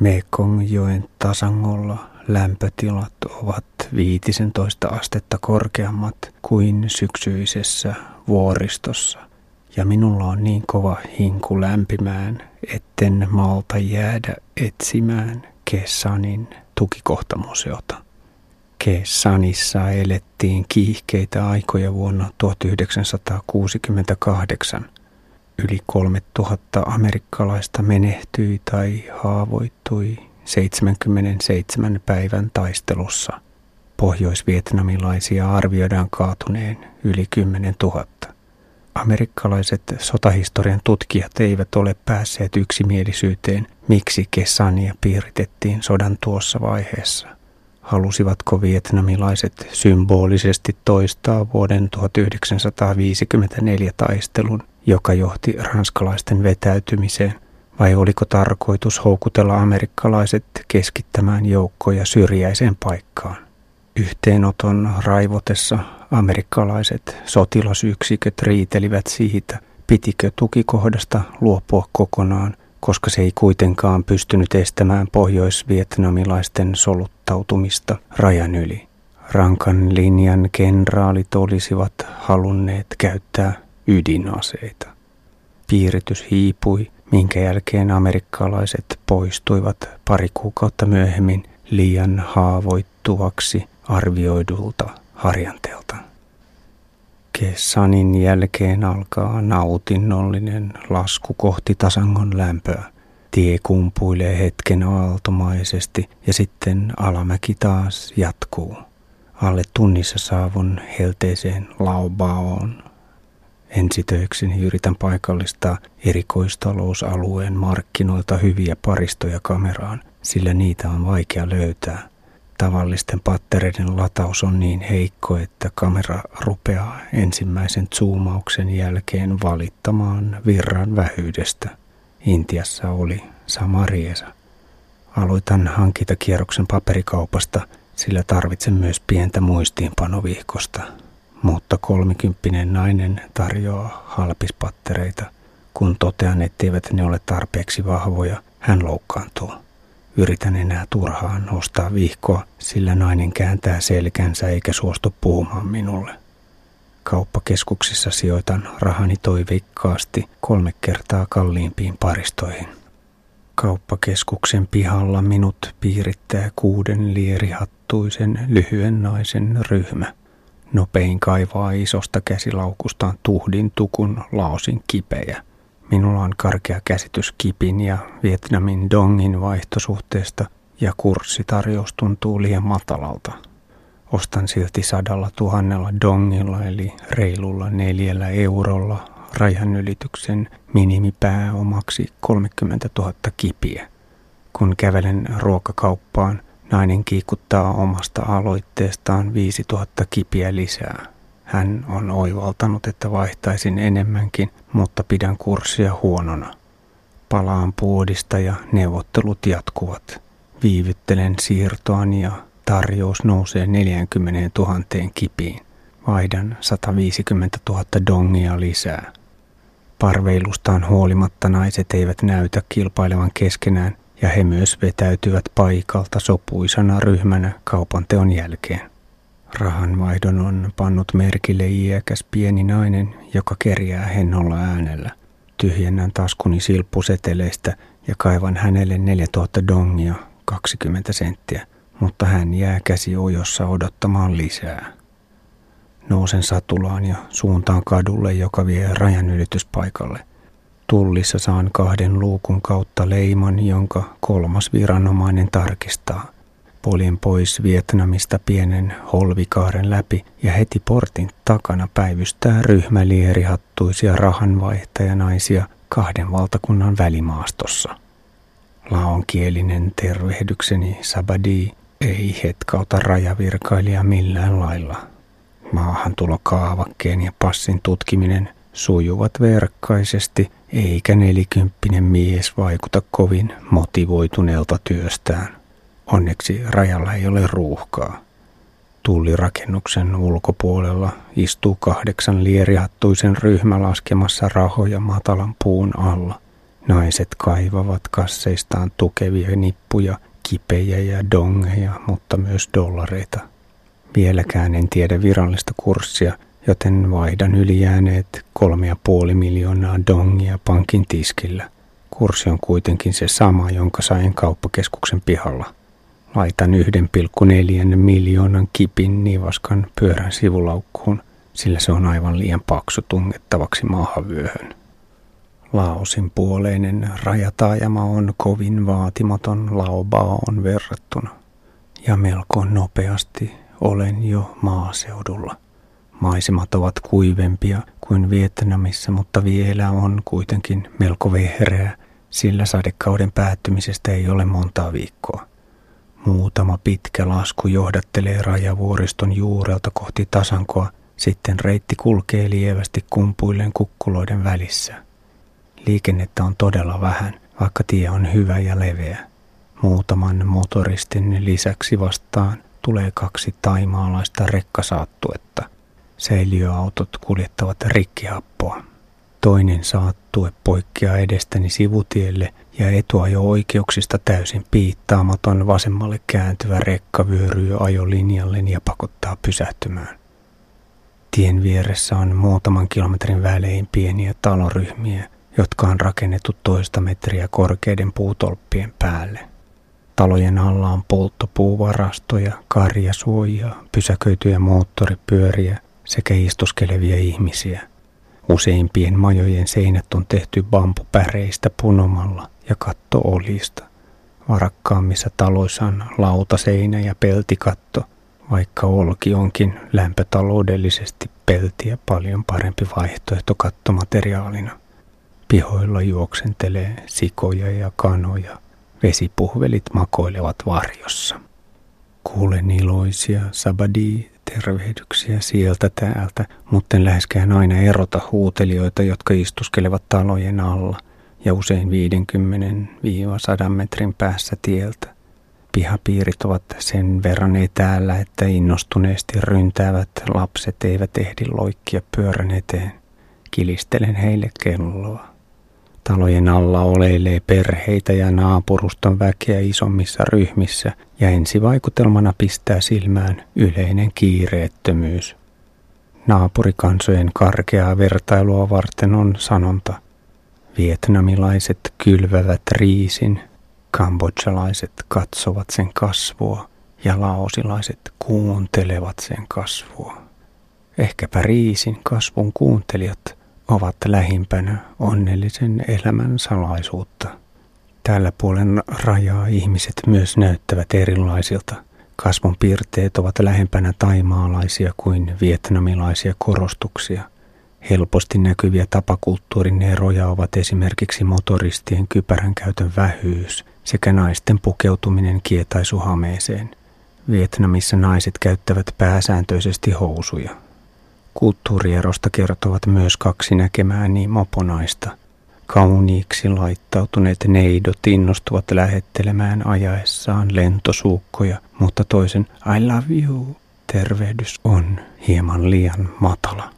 Mekongjoen tasangolla lämpötilat ovat 15 astetta korkeammat kuin syksyisessä vuoristossa. Ja minulla on niin kova hinku lämpimään, etten malta jäädä etsimään Kessanin tukikohtamuseota. Kesanissa elettiin kiihkeitä aikoja vuonna 1968. Yli 3000 amerikkalaista menehtyi tai haavoittui 77 päivän taistelussa. Pohjois-vietnamilaisia arvioidaan kaatuneen yli 10 000. Amerikkalaiset sotahistorian tutkijat eivät ole päässeet yksimielisyyteen, miksi Kesania piiritettiin sodan tuossa vaiheessa. Halusivatko vietnamilaiset symbolisesti toistaa vuoden 1954 taistelun, joka johti ranskalaisten vetäytymiseen – vai oliko tarkoitus houkutella amerikkalaiset keskittämään joukkoja syrjäiseen paikkaan? Yhteenoton raivotessa amerikkalaiset sotilasyksiköt riitelivät siitä, pitikö tukikohdasta luopua kokonaan, koska se ei kuitenkaan pystynyt estämään pohjois-vietnamilaisten soluttautumista rajan yli. Rankan linjan kenraalit olisivat halunneet käyttää ydinaseita. Piiritys hiipui minkä jälkeen amerikkalaiset poistuivat pari kuukautta myöhemmin liian haavoittuvaksi arvioidulta harjanteelta. Kesanin jälkeen alkaa nautinnollinen lasku kohti tasangon lämpöä. Tie kumpuilee hetken aaltomaisesti ja sitten alamäki taas jatkuu. Alle tunnissa saavun helteeseen Laubaoon Ensitöikseni yritän paikallistaa erikoistalousalueen markkinoilta hyviä paristoja kameraan, sillä niitä on vaikea löytää. Tavallisten pattereiden lataus on niin heikko, että kamera rupeaa ensimmäisen zoomauksen jälkeen valittamaan virran vähyydestä. Intiassa oli sama riesa. Aloitan hankita kierroksen paperikaupasta, sillä tarvitsen myös pientä muistiinpanovihkosta mutta kolmikymppinen nainen tarjoaa halpispattereita. Kun totean, etteivät ne ole tarpeeksi vahvoja, hän loukkaantuu. Yritän enää turhaan ostaa vihkoa, sillä nainen kääntää selkänsä eikä suostu puhumaan minulle. Kauppakeskuksissa sijoitan rahani toiveikkaasti kolme kertaa kalliimpiin paristoihin. Kauppakeskuksen pihalla minut piirittää kuuden lierihattuisen lyhyen naisen ryhmä. Nopein kaivaa isosta käsilaukustaan tuhdin tukun laosin kipejä. Minulla on karkea käsitys kipin ja Vietnamin dongin vaihtosuhteesta ja kurssitarjous tuntuu liian matalalta. Ostan silti sadalla tuhannella dongilla eli reilulla neljällä eurolla rajanylityksen minimipääomaksi 30 000 kipiä. Kun kävelen ruokakauppaan, Nainen kiikuttaa omasta aloitteestaan 5000 kipiä lisää. Hän on oivaltanut, että vaihtaisin enemmänkin, mutta pidän kurssia huonona. Palaan puodista ja neuvottelut jatkuvat. Viivyttelen siirtoani ja tarjous nousee 40 000 kipiin. Vaihdan 150 000 dongia lisää. Parveilustaan huolimatta naiset eivät näytä kilpailevan keskenään ja he myös vetäytyvät paikalta sopuisana ryhmänä kaupanteon jälkeen. Rahanvaihdon on pannut merkille iäkäs pieni nainen, joka kerjää hennolla äänellä. Tyhjennän taskuni silppuseteleistä ja kaivan hänelle 4000 dongia, 20 senttiä, mutta hän jää käsi ojossa odottamaan lisää. Nousen satulaan ja suuntaan kadulle, joka vie rajanylityspaikalle. Tullissa saan kahden luukun kautta leiman, jonka kolmas viranomainen tarkistaa. Poljen pois Vietnamista pienen holvikaaren läpi ja heti portin takana päivystää ryhmä lierihattuisia rahanvaihtajanaisia kahden valtakunnan välimaastossa. Laonkielinen tervehdykseni Sabadi ei hetkauta rajavirkailija millään lailla. Maahantulokaavakkeen ja passin tutkiminen sujuvat verkkaisesti, eikä nelikymppinen mies vaikuta kovin motivoituneelta työstään. Onneksi rajalla ei ole ruuhkaa. Tullirakennuksen ulkopuolella istuu kahdeksan lierihattuisen ryhmä laskemassa rahoja matalan puun alla. Naiset kaivavat kasseistaan tukevia nippuja, kipejä ja dongeja, mutta myös dollareita. Vieläkään en tiedä virallista kurssia, joten vaihdan ylijääneet kolme ja puoli miljoonaa dongia pankin tiskillä. Kurssi on kuitenkin se sama, jonka sain kauppakeskuksen pihalla. Laitan 1,4 miljoonan kipin nivaskan pyörän sivulaukkuun, sillä se on aivan liian paksu tungettavaksi maahavyöhön. Laosin puoleinen rajataajama on kovin vaatimaton Laobaon verrattuna, ja melko nopeasti olen jo maaseudulla. Maisemat ovat kuivempia kuin Vietnamissa, mutta vielä on kuitenkin melko vehreä, sillä sadekauden päättymisestä ei ole montaa viikkoa. Muutama pitkä lasku johdattelee rajavuoriston juurelta kohti tasankoa, sitten reitti kulkee lievästi kumpuillen kukkuloiden välissä. Liikennettä on todella vähän, vaikka tie on hyvä ja leveä. Muutaman motoristin lisäksi vastaan tulee kaksi taimaalaista rekkasaattuetta. Säiliöautot kuljettavat rikkihappoa. Toinen saattue poikkeaa edestäni sivutielle ja etuajo-oikeuksista täysin piittaamaton vasemmalle kääntyvä rekka vyöryy ajolinjalle ja pakottaa pysähtymään. Tien vieressä on muutaman kilometrin välein pieniä taloryhmiä, jotka on rakennettu toista metriä korkeiden puutolppien päälle. Talojen alla on polttopuuvarastoja, karjasuojia, pysäköityjä moottoripyöriä sekä istuskelevia ihmisiä – Useimpien majojen seinät on tehty bambupäreistä punomalla ja katto olista. Varakkaammissa taloissa on lautaseinä ja peltikatto, vaikka olki onkin lämpötaloudellisesti peltiä paljon parempi vaihtoehto kattomateriaalina. Pihoilla juoksentelee sikoja ja kanoja. Vesipuhvelit makoilevat varjossa. Kuulen iloisia sabadi tervehdyksiä sieltä täältä, mutta en läheskään aina erota huutelijoita, jotka istuskelevat talojen alla ja usein 50-100 metrin päässä tieltä. Pihapiirit ovat sen verran etäällä, että innostuneesti ryntäävät lapset eivät ehdi loikkia pyörän eteen. Kilistelen heille kelloa. Talojen alla oleilee perheitä ja naapuruston väkeä isommissa ryhmissä ja ensivaikutelmana pistää silmään yleinen kiireettömyys. Naapurikansojen karkeaa vertailua varten on sanonta. Vietnamilaiset kylvävät riisin, kambodjalaiset katsovat sen kasvua ja laosilaiset kuuntelevat sen kasvua. Ehkäpä riisin kasvun kuuntelijat ovat lähimpänä onnellisen elämän salaisuutta. Tällä puolen rajaa ihmiset myös näyttävät erilaisilta. Kasvon piirteet ovat lähempänä taimaalaisia kuin vietnamilaisia korostuksia. Helposti näkyviä tapakulttuurin eroja ovat esimerkiksi motoristien kypärän käytön vähyys sekä naisten pukeutuminen kietaisuhameeseen. Vietnamissa naiset käyttävät pääsääntöisesti housuja, Kulttuurierosta kertovat myös kaksi näkemääni moponaista. Kauniiksi laittautuneet neidot innostuvat lähettelemään ajaessaan lentosuukkoja, mutta toisen I love you tervehdys on hieman liian matala.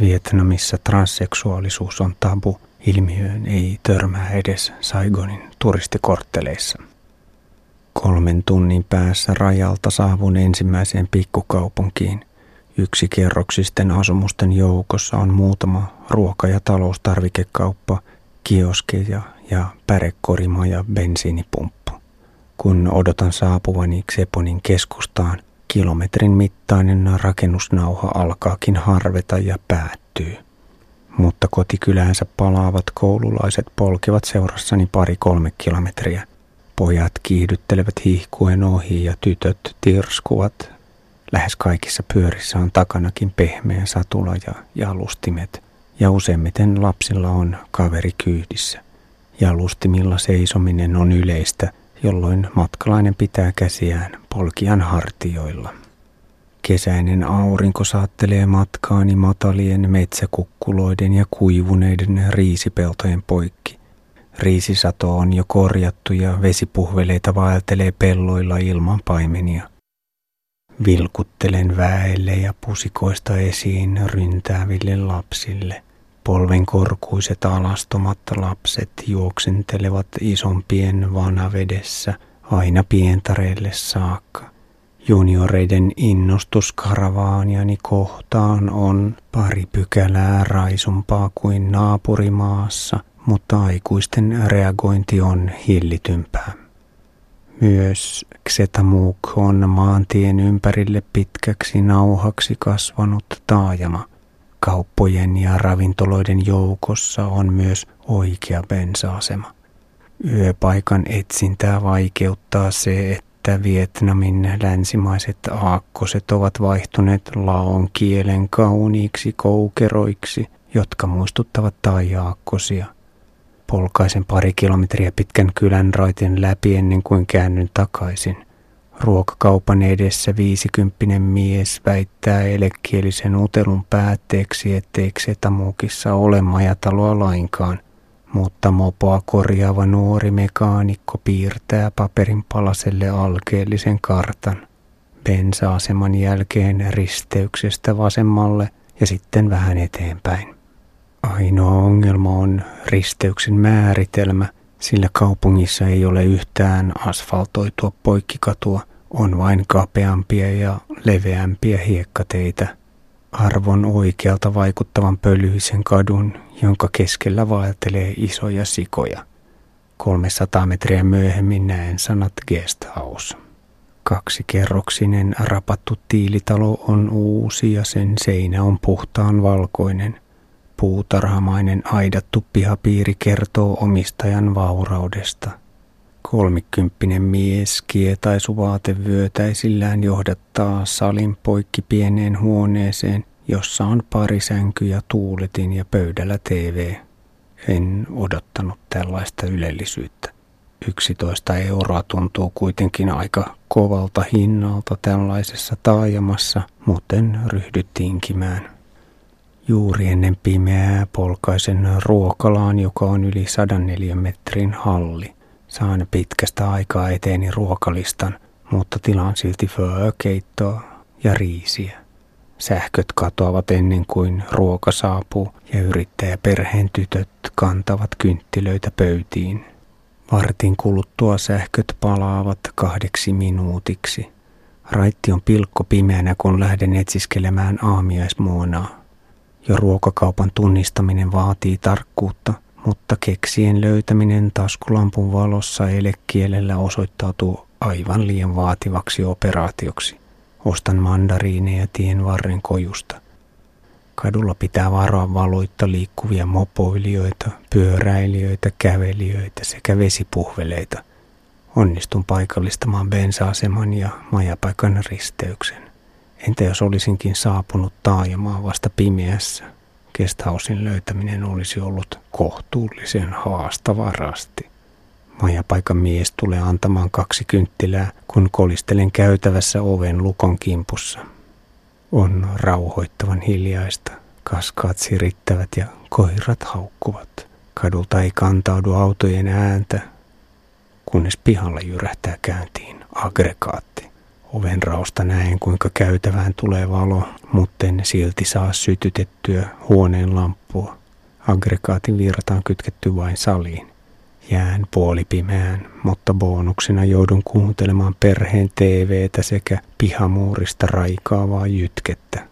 Vietnamissa transseksuaalisuus on tabu. Ilmiöön ei törmää edes Saigonin turistikortteleissa. Kolmen tunnin päässä rajalta saavun ensimmäiseen pikkukaupunkiin. Yksi kerroksisten asumusten joukossa on muutama ruoka- ja taloustarvikekauppa, kioskeja ja pärekorima ja bensiinipumppu. Kun odotan saapuvani Xeponin keskustaan, kilometrin mittainen rakennusnauha alkaakin harveta ja päättyy. Mutta kotikyläänsä palaavat koululaiset polkevat seurassani pari-kolme kilometriä. Pojat kiihdyttelevät hihkuen ohi ja tytöt tirskuvat Lähes kaikissa pyörissä on takanakin pehmeä satula ja jalustimet, ja useimmiten lapsilla on kaveri kyydissä. Jalustimilla seisominen on yleistä, jolloin matkalainen pitää käsiään polkian hartioilla. Kesäinen aurinko saattelee matkaani matalien metsäkukkuloiden ja kuivuneiden riisipeltojen poikki. Riisisato on jo korjattu ja vesipuhveleita vaeltelee pelloilla ilman paimenia – Vilkuttelen väelle ja pusikoista esiin ryntääville lapsille. Polven korkuiset alastomat lapset juoksentelevat isompien vanavedessä aina pientareille saakka. Junioreiden innostus karavaaniani kohtaan on pari pykälää raisumpaa kuin naapurimaassa, mutta aikuisten reagointi on hillitympää. Myös Xetamuk on maantien ympärille pitkäksi nauhaksi kasvanut taajama. Kauppojen ja ravintoloiden joukossa on myös oikea bensa-asema. Yöpaikan etsintää vaikeuttaa se, että Vietnamin länsimaiset aakkoset ovat vaihtuneet laon kielen kauniiksi koukeroiksi, jotka muistuttavat taiaakkosia – Polkaisen pari kilometriä pitkän kylän raitin läpi ennen kuin käännyn takaisin. Ruokakaupan edessä viisikymppinen mies väittää elekielisen utelun päätteeksi, ettei Xetamukissa ole majataloa lainkaan, mutta mopoa korjaava nuori mekaanikko piirtää paperin palaselle alkeellisen kartan. Bensa-aseman jälkeen risteyksestä vasemmalle ja sitten vähän eteenpäin. Ainoa ongelma on risteyksen määritelmä, sillä kaupungissa ei ole yhtään asfaltoitua poikkikatua, on vain kapeampia ja leveämpiä hiekkateitä. Arvon oikealta vaikuttavan pölyisen kadun, jonka keskellä vaeltelee isoja sikoja. 300 metriä myöhemmin näen sanat guesthouse. Kaksikerroksinen rapattu tiilitalo on uusi ja sen seinä on puhtaan valkoinen – Puutarhamainen aidattu pihapiiri kertoo omistajan vauraudesta. Kolmikymppinen mies kietaisuvaatevyötäisillään johdattaa salin poikki pieneen huoneeseen, jossa on pari sänky ja tuuletin ja pöydällä TV. En odottanut tällaista ylellisyyttä. 11 euroa tuntuu kuitenkin aika kovalta hinnalta tällaisessa taajamassa, muuten ryhdyttiinkimään. Juuri ennen pimeää polkaisen ruokalaan, joka on yli 104 metrin halli. Saan pitkästä aikaa eteeni ruokalistan, mutta tilaan silti föökeittoa ja riisiä. Sähköt katoavat ennen kuin ruoka saapuu ja yrittäjäperheen tytöt kantavat kynttilöitä pöytiin. Vartin kuluttua sähköt palaavat kahdeksi minuutiksi. Raitti on pilkko pimeänä, kun lähden etsiskelemään aamiaismuonaa. Jo ruokakaupan tunnistaminen vaatii tarkkuutta, mutta keksien löytäminen taskulampun valossa elekielellä osoittautuu aivan liian vaativaksi operaatioksi. Ostan mandariineja tien varren kojusta. Kadulla pitää varoa valoitta liikkuvia mopoilijoita, pyöräilijöitä, kävelijöitä sekä vesipuhveleita. Onnistun paikallistamaan bensa-aseman ja majapaikan risteyksen. Entä jos olisinkin saapunut taajamaan vasta pimeässä? Kesthausin löytäminen olisi ollut kohtuullisen haastava rasti. Majapaikan mies tulee antamaan kaksi kynttilää, kun kolistelen käytävässä oven lukon kimpussa. On rauhoittavan hiljaista. Kaskaat sirittävät ja koirat haukkuvat. Kadulta ei kantaudu autojen ääntä, kunnes pihalla jyrähtää käyntiin aggregaatti. Oven raosta näen, kuinka käytävään tulee valo, mutta en silti saa sytytettyä huoneen lamppua. Aggregaatin virta on kytketty vain saliin. Jään puolipimeään, mutta bonuksena joudun kuuntelemaan perheen TVtä sekä pihamuurista raikaavaa jytkettä.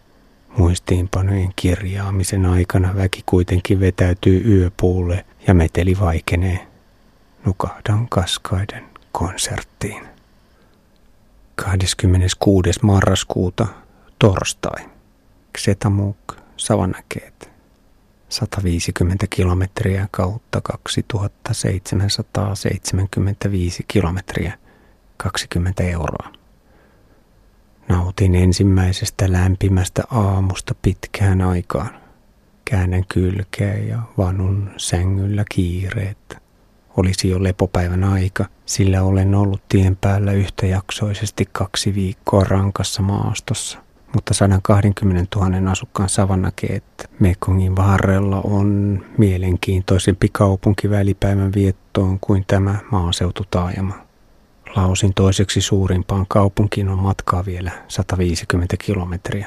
Muistiinpanojen kirjaamisen aikana väki kuitenkin vetäytyy yöpuulle ja meteli vaikenee. Nukahdan kaskaiden konserttiin. 26. marraskuuta, torstai. Xetamuk, Savanakeet. 150 kilometriä kautta 2775 kilometriä, 20 euroa. Nautin ensimmäisestä lämpimästä aamusta pitkään aikaan. Käännän kylkeä ja vanun sängyllä kiireettä. Olisi jo lepopäivän aika, sillä olen ollut tien päällä yhtäjaksoisesti kaksi viikkoa rankassa maastossa. Mutta 120 000 asukkaan Savannakeet Mekongin varrella on mielenkiintoisempi kaupunki välipäivän viettoon kuin tämä maaseututaajama. Lausin toiseksi suurimpaan kaupunkiin on matkaa vielä 150 kilometriä.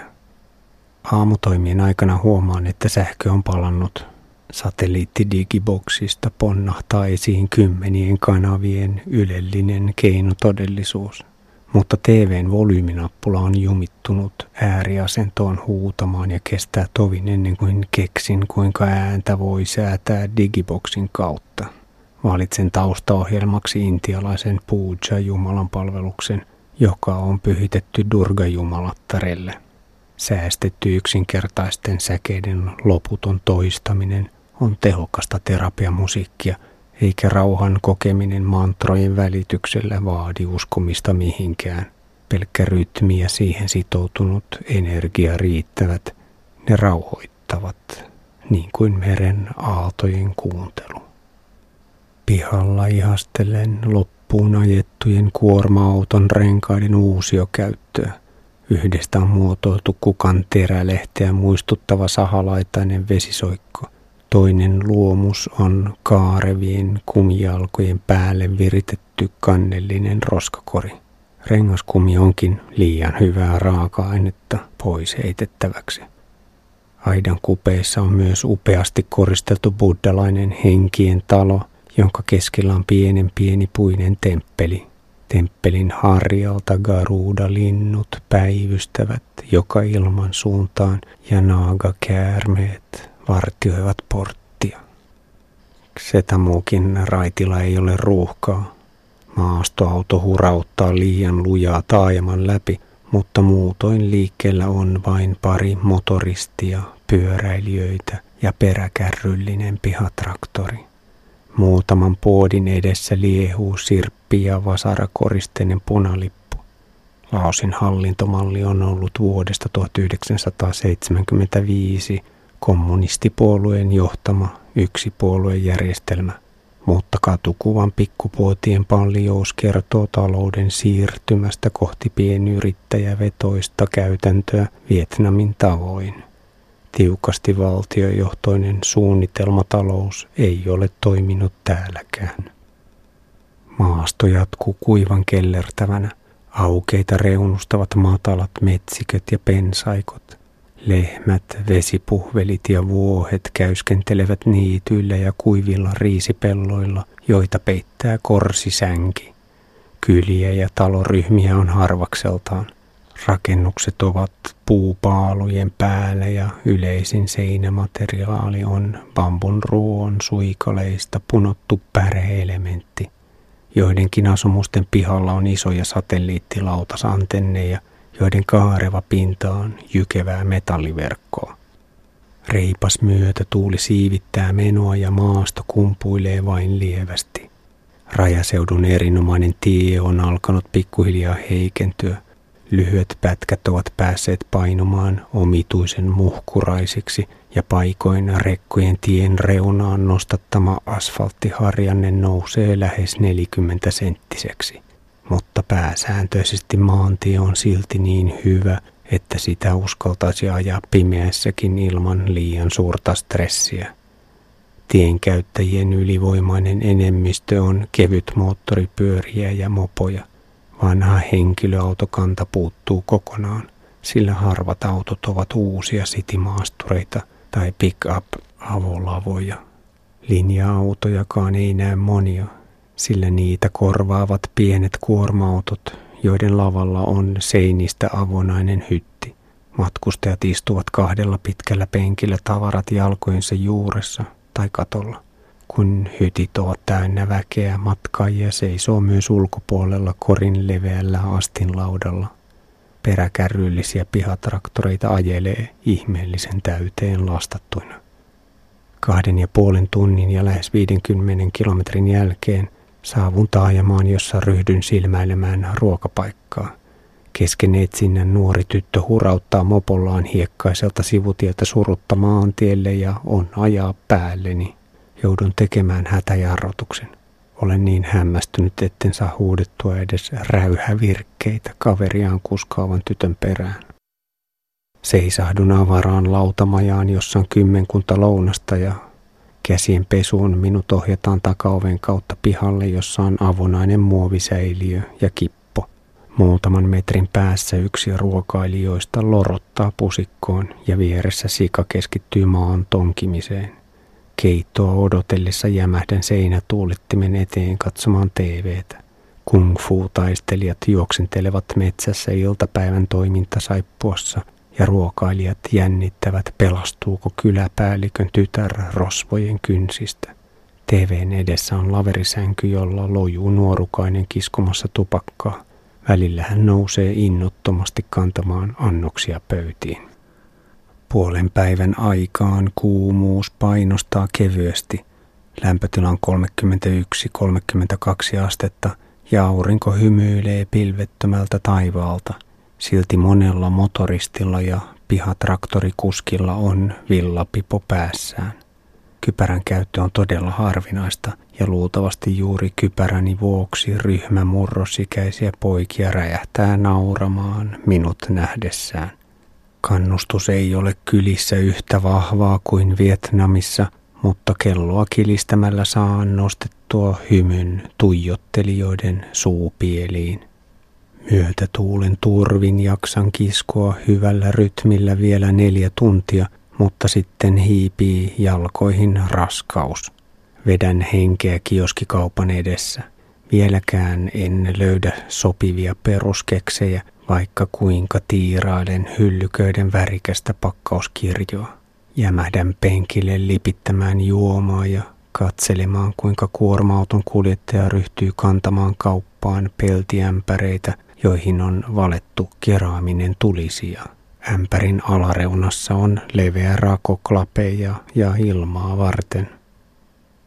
Aamutoimien aikana huomaan, että sähkö on palannut Satelliittidigiboksista ponnahtaa esiin kymmenien kanavien ylellinen keinotodellisuus, mutta TVn volyyminappula on jumittunut ääriasentoon huutamaan ja kestää tovin ennen kuin keksin, kuinka ääntä voi säätää digiboksin kautta. Valitsen taustaohjelmaksi intialaisen Puja-jumalan palveluksen, joka on pyhitetty Durga-jumalattarelle. Säästetty yksinkertaisten säkeiden loputon toistaminen on tehokasta terapiamusiikkia, eikä rauhan kokeminen mantrojen välityksellä vaadi uskomista mihinkään. Pelkkä rytmi ja siihen sitoutunut energia riittävät, ne rauhoittavat, niin kuin meren aaltojen kuuntelu. Pihalla ihastelen loppuun ajettujen kuorma-auton renkaiden uusiokäyttöä. Yhdestä on muotoiltu kukan terälehteä muistuttava sahalaitainen vesisoikko. Toinen luomus on kaarevien kumijalkojen päälle viritetty kannellinen roskakori. Rengaskumi onkin liian hyvää raaka-ainetta pois heitettäväksi. Aidan kupeissa on myös upeasti koristeltu buddalainen henkien talo, jonka keskellä on pienen pieni puinen temppeli. Temppelin harjalta garuda-linnut päivystävät joka ilman suuntaan ja naagakäärmeet vartioivat porttia. Setämuukin raitilla ei ole ruuhkaa. Maastoauto hurauttaa liian lujaa taajaman läpi, mutta muutoin liikkeellä on vain pari motoristia, pyöräilijöitä ja peräkärryllinen pihatraktori. Muutaman puodin edessä liehuu sirppi ja vasarakoristenen punalippu. Laosin hallintomalli on ollut vuodesta 1975 kommunistipuolueen johtama yksipuoluejärjestelmä, mutta katukuvan pikkupuotien paljous kertoo talouden siirtymästä kohti pienyrittäjävetoista käytäntöä Vietnamin tavoin. Tiukasti valtiojohtoinen suunnitelmatalous ei ole toiminut täälläkään. Maasto jatkuu kuivan kellertävänä. Aukeita reunustavat matalat metsiköt ja pensaikot. Lehmät, vesipuhvelit ja vuohet käyskentelevät niityillä ja kuivilla riisipelloilla, joita peittää korsisänki. Kyliä ja taloryhmiä on harvakseltaan. Rakennukset ovat puupaalujen päällä ja yleisin seinämateriaali on bambun ruoon suikaleista punottu päreelementti. Joidenkin asumusten pihalla on isoja satelliittilautasantenneja, joiden kaareva pinta on jykevää metalliverkkoa. Reipas myötä tuuli siivittää menoa ja maasto kumpuilee vain lievästi. Rajaseudun erinomainen tie on alkanut pikkuhiljaa heikentyä – Lyhyet pätkät ovat päässeet painumaan omituisen muhkuraisiksi ja paikoin rekkojen tien reunaan nostattama asfalttiharjanne nousee lähes 40 senttiseksi. Mutta pääsääntöisesti maantie on silti niin hyvä, että sitä uskaltaisi ajaa pimeässäkin ilman liian suurta stressiä. Tienkäyttäjien ylivoimainen enemmistö on kevyt moottoripyöriä ja mopoja. Vanha henkilöautokanta puuttuu kokonaan, sillä harvat autot ovat uusia sitimaastureita tai pick-up-avolavoja. Linja-autojakaan ei näe monia, sillä niitä korvaavat pienet kuorma-autot, joiden lavalla on seinistä avonainen hytti. Matkustajat istuvat kahdella pitkällä penkillä tavarat jalkojensa juuressa tai katolla. Kun hytit ovat täynnä väkeä, matkaajia seisoo myös ulkopuolella korin leveällä astinlaudalla. Peräkärryllisiä pihatraktoreita ajelee ihmeellisen täyteen lastattuina. Kahden ja puolen tunnin ja lähes 50 kilometrin jälkeen saavun taajamaan, jossa ryhdyn silmäilemään ruokapaikkaa. Kesken etsinnän nuori tyttö hurauttaa mopollaan hiekkaiselta sivutieltä surutta maantielle ja on ajaa päälleni. Joudun tekemään hätäjarrotuksen. Olen niin hämmästynyt, etten saa huudettua edes räyhävirkkeitä kaveriaan kuskaavan tytön perään. Seisahdun avaraan lautamajaan, jossa on kymmenkunta lounasta ja käsien pesuun minut ohjataan takaoven kautta pihalle, jossa on avonainen muovisäiliö ja kippo. Muutaman metrin päässä yksi ruokailijoista lorottaa pusikkoon ja vieressä sika keskittyy maan tonkimiseen. keittoa odotellessa jämähdän seinätuulittimen eteen katsomaan TVtä. Kung fu-taistelijat juoksentelevat metsässä iltapäivän toimintasaippuassa ja ruokailijat jännittävät pelastuuko kyläpäällikön tytär rosvojen kynsistä. TVn edessä on laverisänky, jolla lojuu nuorukainen kiskomassa tupakkaa. Välillä hän nousee innottomasti kantamaan annoksia pöytiin. Puolen päivän aikaan kuumuus painostaa kevyesti. Lämpötila on 31-32 astetta ja aurinko hymyilee pilvettömältä taivaalta. Silti monella motoristilla ja pihatraktorikuskilla on villapipo päässään. Kypärän käyttö on todella harvinaista ja luultavasti juuri kypäräni vuoksi ryhmä murrosikäisiä poikia räjähtää nauramaan minut nähdessään. Kannustus ei ole kylissä yhtä vahvaa kuin Vietnamissa, mutta kelloa kilistämällä saa nostettua hymyn tuijottelijoiden suupieliin. Myötätuulen turvin jaksan kiskoa hyvällä rytmillä vielä neljä tuntia, mutta sitten hiipii jalkoihin raskaus. Vedän henkeä kioskikaupan edessä. Vieläkään en löydä sopivia peruskeksejä, vaikka kuinka tiirailen hyllyköiden värikästä pakkauskirjoa. Jämähdän penkille lipittämään juomaa ja katselemaan, kuinka kuorma-auton kuljettaja ryhtyy kantamaan kauppaan peltiämpäreitä, joihin on valettu keraaminen tulisia. Ämpärin alareunassa on leveä rakoklapeja ja ilmaa varten.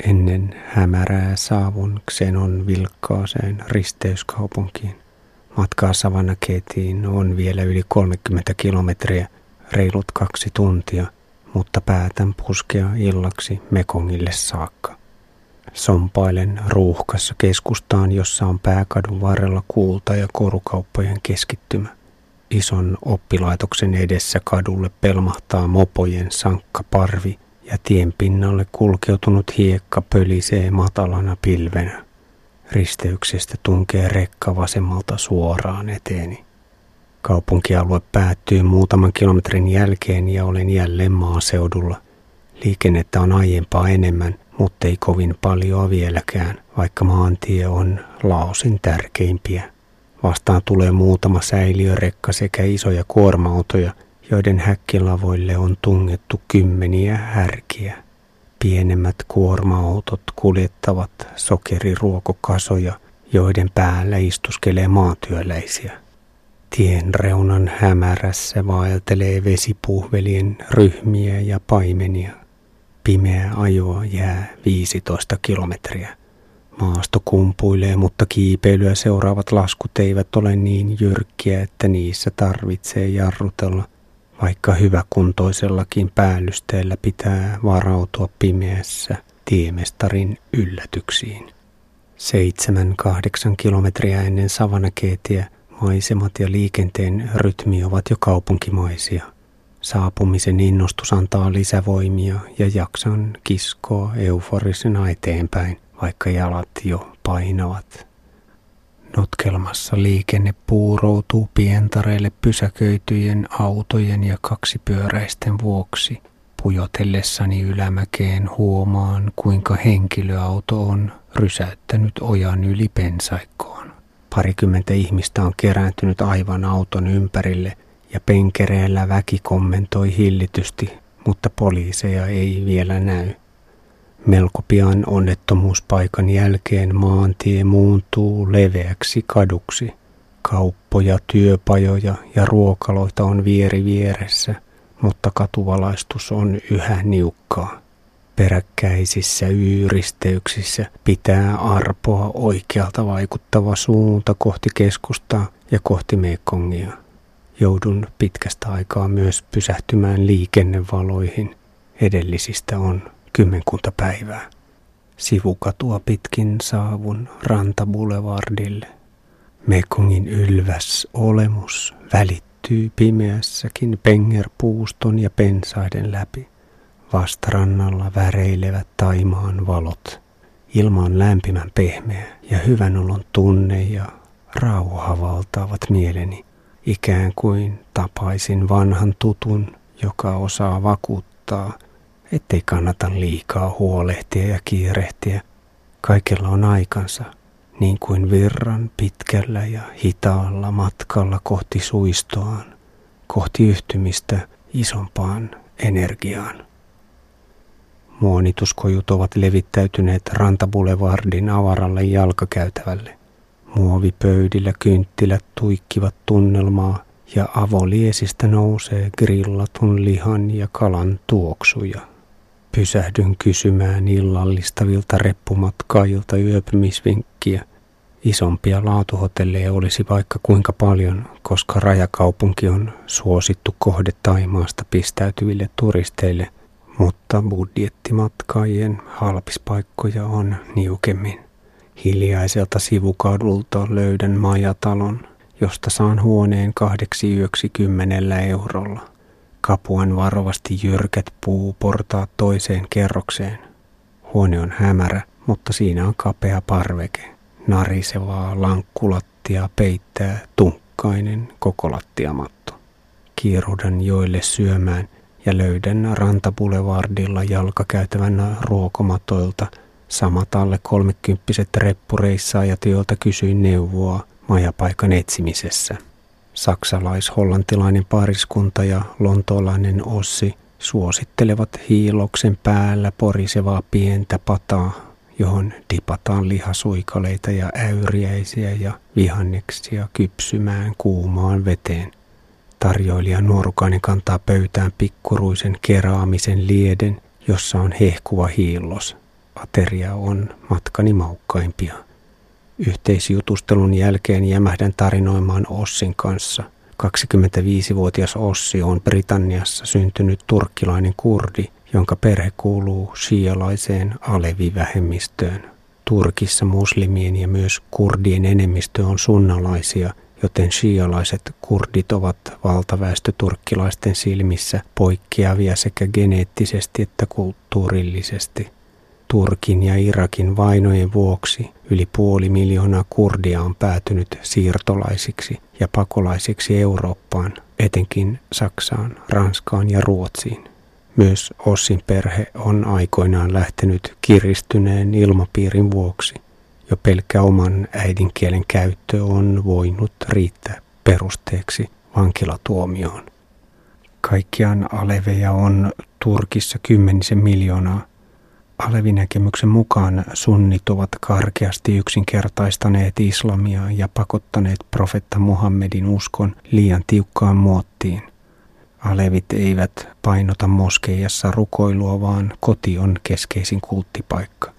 Ennen hämärää saavun Xenon vilkkaaseen risteyskaupunkiin. Matkaa Savanaketiin on vielä yli 30 kilometriä, reilut kaksi tuntia, mutta päätän puskea illaksi Mekongille saakka. Sompailen ruuhkassa keskustaan, jossa on pääkadun varrella kuulta ja korukauppojen keskittymä. Ison oppilaitoksen edessä kadulle pelmahtaa mopojen sankka parvi ja tien pinnalle kulkeutunut hiekka pölisee matalana pilvenä. Risteyksestä tunkee rekka vasemmalta suoraan eteeni. Kaupunkialue päättyy muutaman kilometrin jälkeen ja olen jälleen maaseudulla. Liikennettä on aiempaa enemmän, mutta ei kovin paljon vieläkään, vaikka maantie on Laosin tärkeimpiä. Vastaan tulee muutama säiliörekka sekä isoja kuorma-autoja, joiden häkkilavoille on tungettu kymmeniä härkiä. Pienemmät kuorma-autot kuljettavat sokeriruokokasoja, joiden päällä istuskelee maatyöläisiä. Tien reunan hämärässä vaeltelee vesipuhvelien ryhmiä ja paimenia. Pimeä ajoa jää 15 kilometriä. Maasto kumpuilee, mutta kiipeilyä seuraavat laskut eivät ole niin jyrkkiä, että niissä tarvitsee jarrutella vaikka hyväkuntoisellakin päällysteellä pitää varautua pimeässä tiemestarin yllätyksiin. Seitsemän kahdeksan kilometriä ennen savanakeetiä maisemat ja liikenteen rytmi ovat jo kaupunkimaisia. Saapumisen innostus antaa lisävoimia ja jaksan kiskoa euforisena eteenpäin, vaikka jalat jo painavat. Notkelmassa liikenne puuroutuu pientareille pysäköityjen autojen ja kaksipyöräisten vuoksi. Pujotellessani ylämäkeen huomaan, kuinka henkilöauto on rysäyttänyt ojan yli pensaikkoon. Parikymmentä ihmistä on kerääntynyt aivan auton ympärille ja penkereellä väki kommentoi hillitysti, mutta poliiseja ei vielä näy. Melko pian onnettomuuspaikan jälkeen maantie muuntuu leveäksi kaduksi. Kauppoja, työpajoja ja ruokaloita on vieri vieressä, mutta katuvalaistus on yhä niukkaa. Peräkkäisissä yyristeyksissä pitää arpoa oikealta vaikuttava suunta kohti keskustaa ja kohti Mekongia. Joudun pitkästä aikaa myös pysähtymään liikennevaloihin. Edellisistä on kymmenkunta päivää. Sivukatua pitkin saavun rantabulevardille. Mekongin ylväs olemus välittyy pimeässäkin pengerpuuston ja pensaiden läpi. Vastarannalla väreilevät taimaan valot. Ilma on lämpimän pehmeä ja hyvän olon tunne ja rauha valtaavat mieleni, ikään kuin tapaisin vanhan tutun, joka osaa vakuuttaa – ettei kannata liikaa huolehtia ja kiirehtiä. Kaikella on aikansa, niin kuin virran pitkällä ja hitaalla matkalla kohti suistoaan, kohti yhtymistä isompaan energiaan. Muonituskojut ovat levittäytyneet Rantabulevardin avaralle jalkakäytävälle. Muovipöydillä kynttilät tuikkivat tunnelmaa ja avoliesistä nousee grillatun lihan ja kalan tuoksuja. Pysähdyn kysymään illallistavilta reppumatkaajilta yöpymisvinkkiä. Isompia laatuhotelleja olisi vaikka kuinka paljon, koska rajakaupunki on suosittu kohde Taimaasta pistäytyville turisteille, mutta budjettimatkaajien halpispaikkoja on niukemmin. Hiljaiselta sivukadulta löydän majatalon, josta saan huoneen kahdeksi yöksi kymmenellä eurolla. Kapuan varovasti jyrkät puuportaat toiseen kerrokseen. Huone on hämärä, mutta siinä on kapea parveke. Narisevaa lankkulattia peittää tunkkainen koko lattiamatto. Kiirudan joille syömään ja löydän rantabulevardilla jalkakäytävän ruokomatoilta samat alle kolmekymppiset reppureissaajat, joilta kysyin neuvoa majapaikan etsimisessä. Saksalais-hollantilainen pariskunta ja lontoolainen Ossi suosittelevat hiiloksen päällä porisevaa pientä pataa, johon dipataan lihasuikaleita ja äyriäisiä ja vihanneksia kypsymään kuumaan veteen. Tarjoilija nuorukainen kantaa pöytään pikkuruisen keraamisen lieden, jossa on hehkuva hiillos. Ateria on matkani maukkaimpia. Yhteisjutustelun jälkeen jämähdän tarinoimaan Ossin kanssa. 25-vuotias Ossi on Britanniassa syntynyt turkkilainen kurdi, jonka perhe kuuluu shialaiseen alevivähemmistöön. Turkissa muslimien ja myös kurdien enemmistö on sunnalaisia, joten shialaiset kurdit ovat valtaväestö turkkilaisten silmissä poikkeavia sekä geneettisesti että kulttuurillisesti. Turkin ja Irakin vainojen vuoksi yli puoli miljoonaa kurdia on päätynyt siirtolaisiksi ja pakolaisiksi Eurooppaan, etenkin Saksaan, Ranskaan ja Ruotsiin. Myös Ossin perhe on aikoinaan lähtenyt kiristyneen ilmapiirin vuoksi. Jo pelkkä oman äidinkielen käyttö on voinut riittää perusteeksi vankilatuomioon. Kaikkiaan aleveja on Turkissa kymmenisen miljoonaa, Alevinäkemyksen mukaan sunnit ovat karkeasti yksinkertaistaneet islamia ja pakottaneet profetta Muhammedin uskon liian tiukkaan muottiin. Alevit eivät painota moskeijassa rukoilua, vaan koti on keskeisin kulttipaikka.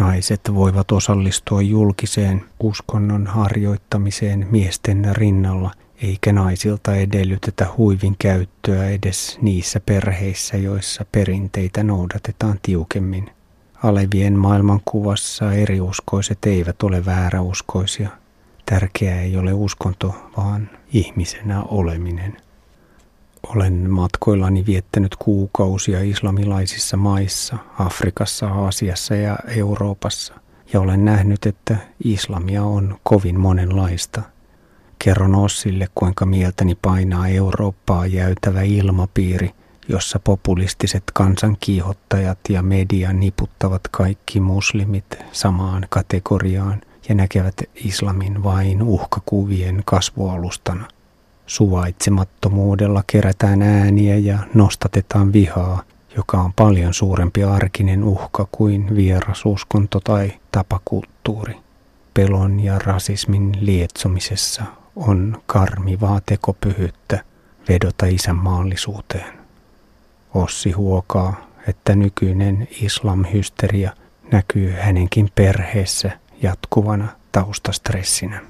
Naiset voivat osallistua julkiseen uskonnon harjoittamiseen miesten rinnalla, eikä naisilta edellytetä huivin käyttöä edes niissä perheissä, joissa perinteitä noudatetaan tiukemmin. Alevien maailmankuvassa eriuskoiset eivät ole vääräuskoisia. Tärkeää ei ole uskonto, vaan ihmisenä oleminen. Olen matkoillani viettänyt kuukausia islamilaisissa maissa, Afrikassa, Aasiassa ja Euroopassa, ja olen nähnyt, että islamia on kovin monenlaista. Kerron Ossille, kuinka mieltäni painaa Eurooppaa jäytävä ilmapiiri, jossa populistiset kansankiihottajat ja media niputtavat kaikki muslimit samaan kategoriaan ja näkevät islamin vain uhkakuvien kasvualustana. Suvaitsemattomuudella kerätään ääniä ja nostatetaan vihaa, joka on paljon suurempi arkinen uhka kuin vierasuskonto tai tapakulttuuri. Pelon ja rasismin lietsomisessa on karmivaa tekopyhyyttä vedota isänmaallisuuteen. Ossi huokaa, että nykyinen islamhysteria näkyy hänenkin perheessä jatkuvana taustastressinä.